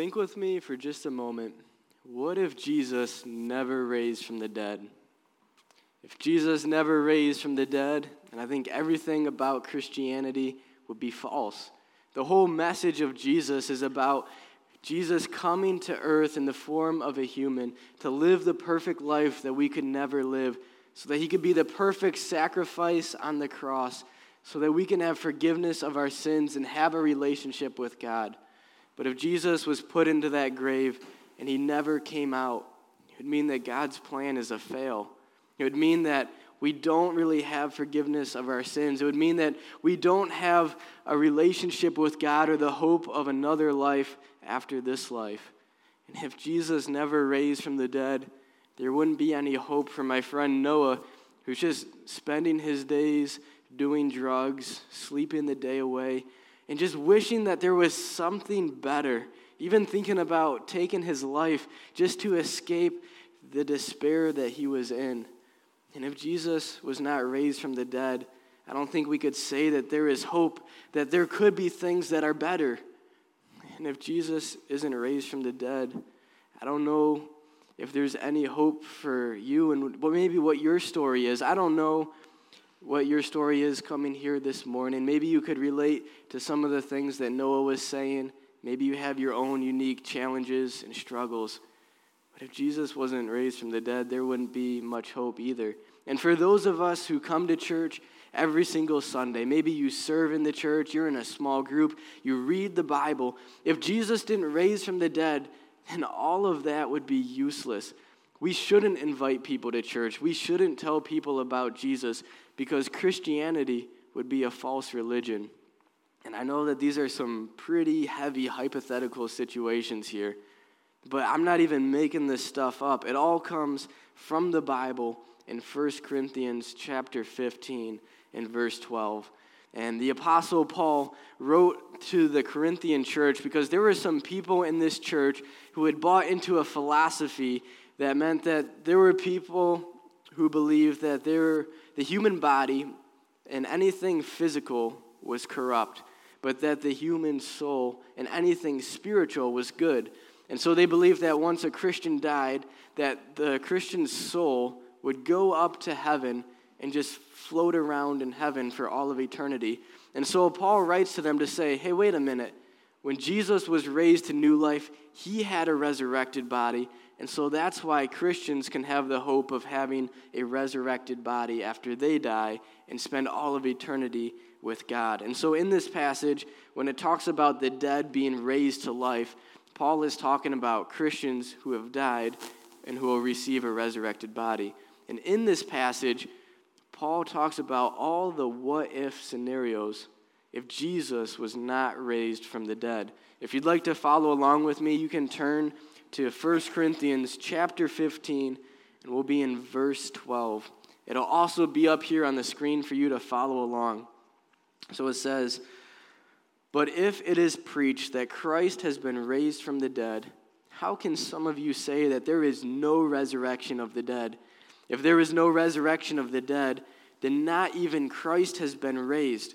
Think with me for just a moment. What if Jesus never raised from the dead? If Jesus never raised from the dead, and I think everything about Christianity would be false. The whole message of Jesus is about Jesus coming to earth in the form of a human to live the perfect life that we could never live, so that he could be the perfect sacrifice on the cross, so that we can have forgiveness of our sins and have a relationship with God. But if Jesus was put into that grave and he never came out, it would mean that God's plan is a fail. It would mean that we don't really have forgiveness of our sins. It would mean that we don't have a relationship with God or the hope of another life after this life. And if Jesus never raised from the dead, there wouldn't be any hope for my friend Noah, who's just spending his days doing drugs, sleeping the day away, and just wishing that there was something better, even thinking about taking his life just to escape the despair that he was in. And if Jesus was not raised from the dead, I don't think we could say that there is hope, that there could be things that are better. And if Jesus isn't raised from the dead, I don't know if there's any hope for you and maybe what your story is. I don't know what your story is coming here this morning. Maybe you could relate to some of the things that Noah was saying. Maybe you have your own unique challenges and struggles. But if Jesus wasn't raised from the dead, there wouldn't be much hope either. And for those of us who come to church every single Sunday, maybe you serve in the church, you're in a small group, you read the Bible. If Jesus didn't raise from the dead, then all of that would be useless. We shouldn't invite people to church. We shouldn't tell people about Jesus because Christianity would be a false religion. And I know that these are some pretty heavy hypothetical situations here, but I'm not even making this stuff up. It all comes from the Bible in 1 Corinthians chapter 15 and verse 12. And the Apostle Paul wrote to the Corinthian church because there were some people in this church who had bought into a philosophy that meant that there were people who believed that there, the human body and anything physical was corrupt, but that the human soul and anything spiritual was good. And so they believed that once a Christian died, that the Christian's soul would go up to heaven and just float around in heaven for all of eternity. And so Paul writes to them to say, hey, wait a minute. When Jesus was raised to new life, he had a resurrected body, and so that's why Christians can have the hope of having a resurrected body after they die and spend all of eternity with God. And so in this passage, when it talks about the dead being raised to life, Paul is talking about Christians who have died and who will receive a resurrected body. And in this passage, Paul talks about all the what if scenarios if Jesus was not raised from the dead. If you'd like to follow along with me, you can turn to 1 Corinthians chapter 15, and we'll be in verse 12. It'll also be up here on the screen for you to follow along. So it says, But if it is preached that Christ has been raised from the dead, how can some of you say that there is no resurrection of the dead? If there is no resurrection of the dead, then not even Christ has been raised.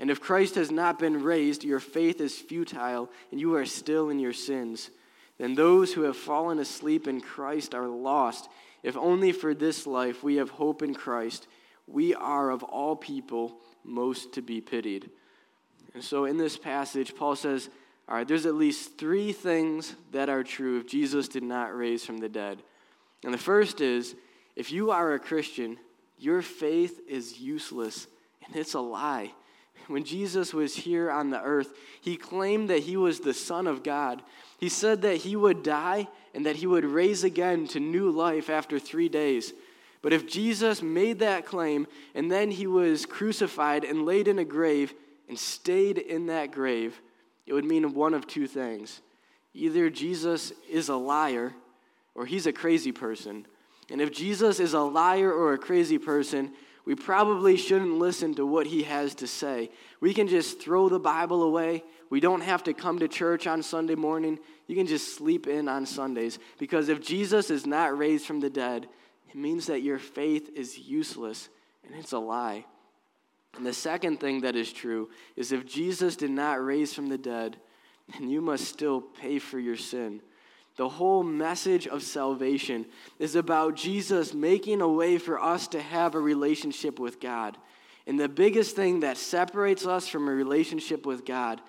And if Christ has not been raised, your faith is futile, and you are still in your sins. Then those who have fallen asleep in Christ are lost. If only for this life we have hope in Christ, we are of all people most to be pitied. And so in this passage, Paul says, all right, there's at least three things that are true if Jesus did not raise from the dead. And the first is if you are a Christian, your faith is useless, and it's a lie. When Jesus was here on the earth, he claimed that he was the Son of God. He said that he would die and that he would raise again to new life after three days. But if Jesus made that claim and then he was crucified and laid in a grave and stayed in that grave, it would mean one of two things. Either Jesus is a liar or he's a crazy person. And if Jesus is a liar or a crazy person, we probably shouldn't listen to what he has to say. We can just throw the Bible away. We don't have to come to church on Sunday morning. You can just sleep in on Sundays. Because if Jesus is not raised from the dead, it means that your faith is useless and it's a lie. And the second thing that is true is if Jesus did not raise from the dead, then you must still pay for your sin. The whole message of salvation is about Jesus making a way for us to have a relationship with God. And the biggest thing that separates us from a relationship with God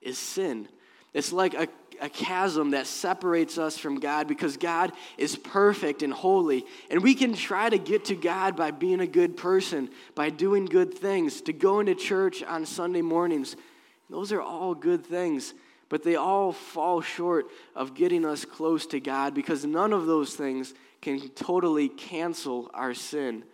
is sin. It's like a, a chasm that separates us from God because God is perfect and holy. And we can try to get to God by being a good person, by doing good things, to go into church on Sunday mornings. Those are all good things but they all fall short of getting us close to God because none of those things can totally cancel our sin.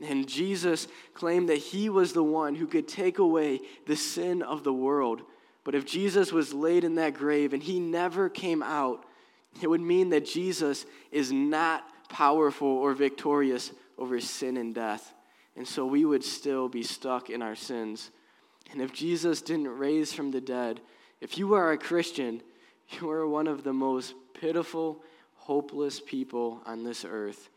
And Jesus claimed that he was the one who could take away the sin of the world. But if Jesus was laid in that grave and he never came out, it would mean that Jesus is not powerful or victorious over sin and death. And so we would still be stuck in our sins. And if Jesus didn't raise from the dead, if you are a Christian, you are one of the most pitiful, hopeless people on this earth.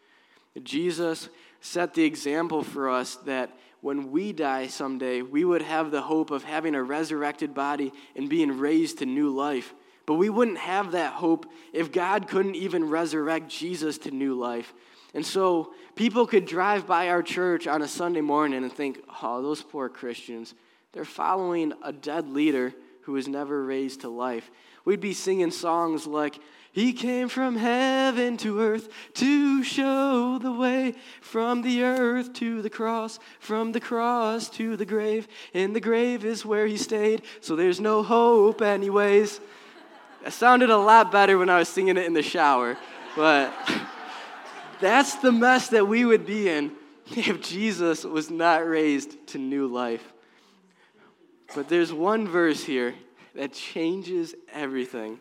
Jesus set the example for us that when we die someday, we would have the hope of having a resurrected body and being raised to new life. But we wouldn't have that hope if God couldn't even resurrect Jesus to new life. And so people could drive by our church on a Sunday morning and think, oh, those poor Christians, they're following a dead leader who was never raised to life. We'd be singing songs like, He came from heaven to earth to show the way from the earth to the cross, from the cross to the grave. And the grave is where He stayed, so there's no hope, anyways. That sounded a lot better when I was singing it in the shower, but that's the mess that we would be in if Jesus was not raised to new life. But there's one verse here that changes everything.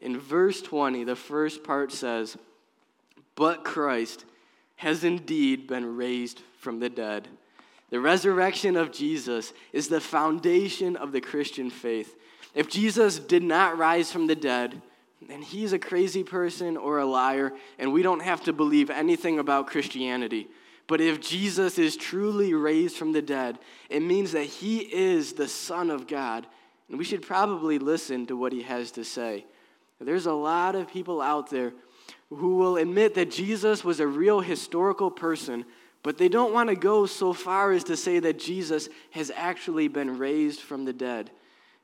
In verse 20, the first part says, But Christ has indeed been raised from the dead. The resurrection of Jesus is the foundation of the Christian faith. If Jesus did not rise from the dead, then he's a crazy person or a liar, and we don't have to believe anything about Christianity. But if Jesus is truly raised from the dead, it means that he is the Son of God. And we should probably listen to what he has to say. There's a lot of people out there who will admit that Jesus was a real historical person, but they don't want to go so far as to say that Jesus has actually been raised from the dead.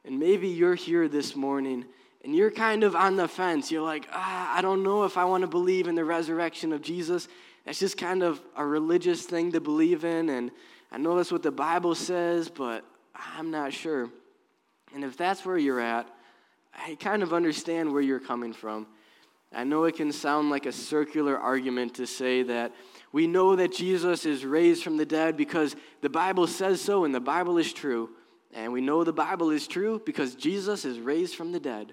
And maybe you're here this morning and you're kind of on the fence. You're like, ah, I don't know if I want to believe in the resurrection of Jesus. That's just kind of a religious thing to believe in, and I know that's what the Bible says, but I'm not sure. And if that's where you're at, I kind of understand where you're coming from. I know it can sound like a circular argument to say that we know that Jesus is raised from the dead because the Bible says so and the Bible is true. And we know the Bible is true because Jesus is raised from the dead.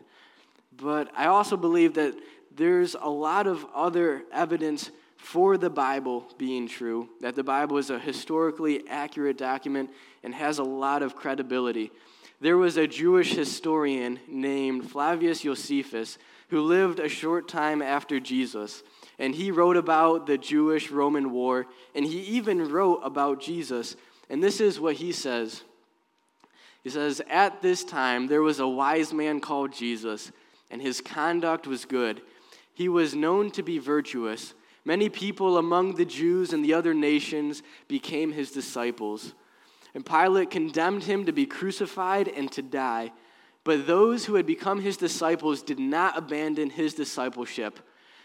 But I also believe that there's a lot of other evidence for the Bible being true, that the Bible is a historically accurate document and has a lot of credibility. There was a Jewish historian named Flavius Josephus who lived a short time after Jesus, and he wrote about the Jewish Roman War, and he even wrote about Jesus. And this is what he says He says, At this time, there was a wise man called Jesus, and his conduct was good. He was known to be virtuous Many people among the Jews and the other nations became his disciples. And Pilate condemned him to be crucified and to die. But those who had become his disciples did not abandon his discipleship.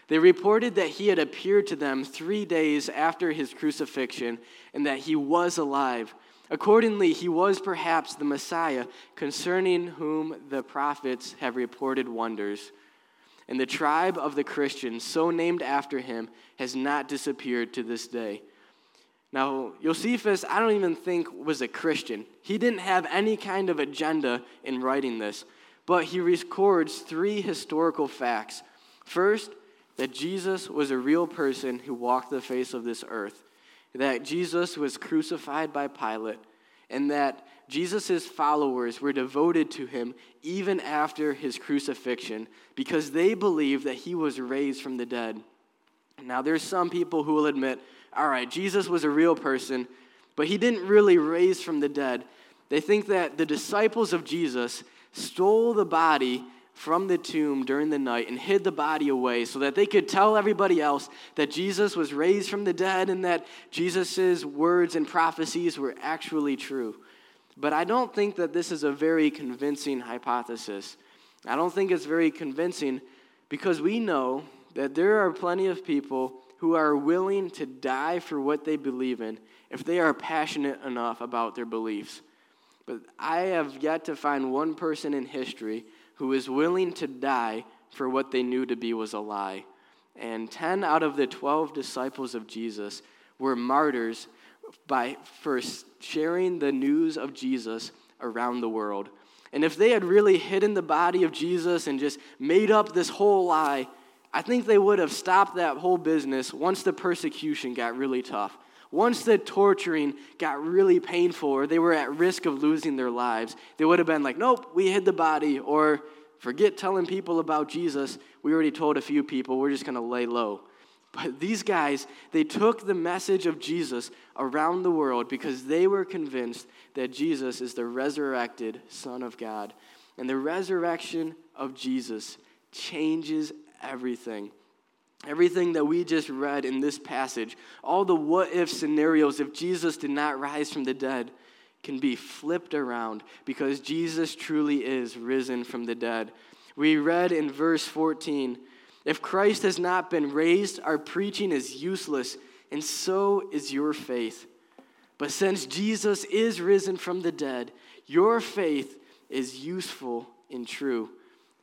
They reported that he had appeared to them three days after his crucifixion and that he was alive. Accordingly, he was perhaps the Messiah concerning whom the prophets have reported wonders. And the tribe of the Christians, so named after him, has not disappeared to this day. Now, Josephus, I don't even think was a Christian. He didn't have any kind of agenda in writing this, but he records three historical facts. First, that Jesus was a real person who walked the face of this earth, that Jesus was crucified by Pilate, and that Jesus' followers were devoted to him even after his crucifixion because they believed that he was raised from the dead. Now, there's some people who will admit, all right, Jesus was a real person, but he didn't really raise from the dead. They think that the disciples of Jesus stole the body from the tomb during the night and hid the body away so that they could tell everybody else that Jesus was raised from the dead and that Jesus' words and prophecies were actually true. But I don't think that this is a very convincing hypothesis. I don't think it's very convincing because we know that there are plenty of people who are willing to die for what they believe in if they are passionate enough about their beliefs. But I have yet to find one person in history who is willing to die for what they knew to be was a lie. And 10 out of the 12 disciples of Jesus were martyrs by first sharing the news of Jesus around the world. And if they had really hidden the body of Jesus and just made up this whole lie, I think they would have stopped that whole business once the persecution got really tough. Once the torturing got really painful or they were at risk of losing their lives, they would have been like, nope, we hid the body, or forget telling people about Jesus. We already told a few people, we're just going to lay low. But these guys, they took the message of Jesus around the world because they were convinced that Jesus is the resurrected Son of God. And the resurrection of Jesus changes everything. Everything that we just read in this passage, all the what if scenarios if Jesus did not rise from the dead, can be flipped around because Jesus truly is risen from the dead. We read in verse 14 if Christ has not been raised, our preaching is useless, and so is your faith. But since Jesus is risen from the dead, your faith is useful and true.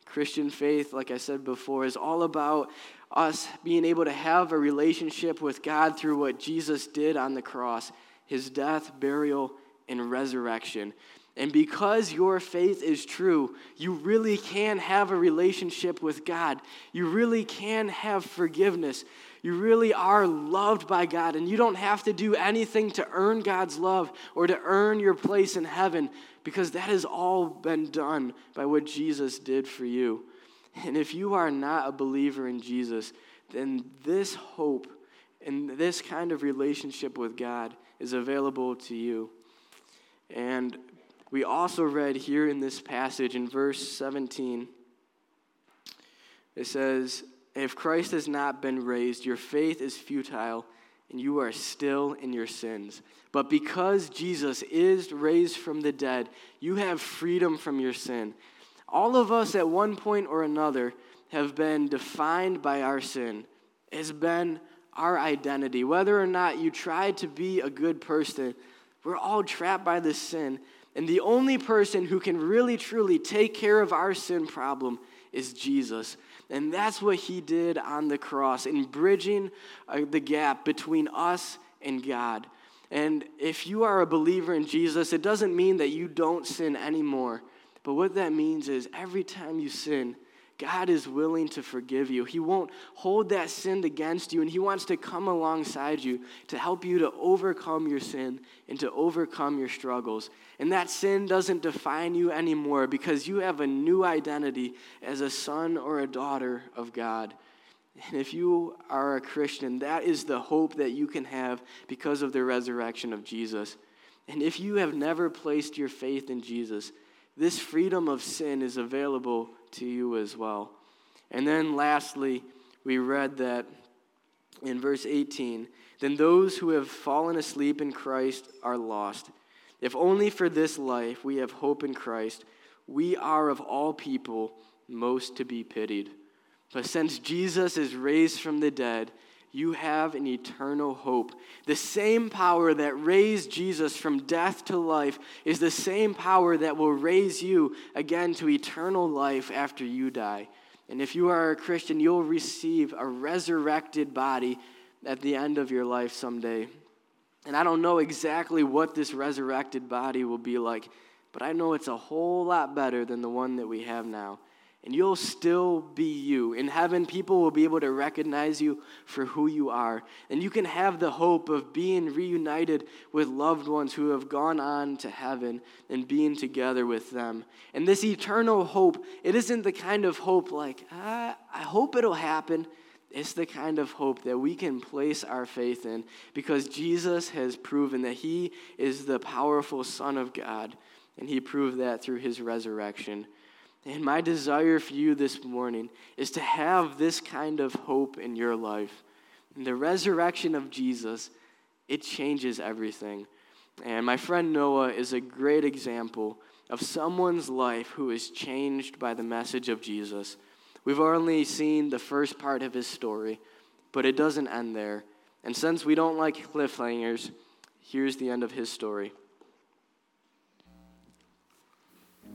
Christian faith, like I said before, is all about us being able to have a relationship with God through what Jesus did on the cross his death, burial, and resurrection. And because your faith is true, you really can have a relationship with God. You really can have forgiveness. You really are loved by God, and you don't have to do anything to earn God's love or to earn your place in heaven because that has all been done by what Jesus did for you. And if you are not a believer in Jesus, then this hope and this kind of relationship with God is available to you. And we also read here in this passage in verse 17, it says, If Christ has not been raised, your faith is futile and you are still in your sins. But because Jesus is raised from the dead, you have freedom from your sin. All of us at one point or another have been defined by our sin. It's been our identity. Whether or not you tried to be a good person, we're all trapped by this sin. And the only person who can really truly take care of our sin problem is Jesus. And that's what he did on the cross in bridging uh, the gap between us and God. And if you are a believer in Jesus, it doesn't mean that you don't sin anymore. But what that means is every time you sin, God is willing to forgive you. He won't hold that sin against you, and He wants to come alongside you to help you to overcome your sin and to overcome your struggles. And that sin doesn't define you anymore because you have a new identity as a son or a daughter of God. And if you are a Christian, that is the hope that you can have because of the resurrection of Jesus. And if you have never placed your faith in Jesus, this freedom of sin is available to you as well. And then lastly, we read that in verse 18 then those who have fallen asleep in Christ are lost. If only for this life we have hope in Christ, we are of all people most to be pitied. But since Jesus is raised from the dead, you have an eternal hope. The same power that raised Jesus from death to life is the same power that will raise you again to eternal life after you die. And if you are a Christian, you'll receive a resurrected body at the end of your life someday. And I don't know exactly what this resurrected body will be like, but I know it's a whole lot better than the one that we have now. And you'll still be you. In heaven, people will be able to recognize you for who you are. And you can have the hope of being reunited with loved ones who have gone on to heaven and being together with them. And this eternal hope, it isn't the kind of hope like, ah, I hope it'll happen. It's the kind of hope that we can place our faith in because Jesus has proven that he is the powerful Son of God. And he proved that through his resurrection. And my desire for you this morning is to have this kind of hope in your life. And the resurrection of Jesus, it changes everything. And my friend Noah is a great example of someone's life who is changed by the message of Jesus. We've only seen the first part of his story, but it doesn't end there. And since we don't like cliffhangers, here's the end of his story.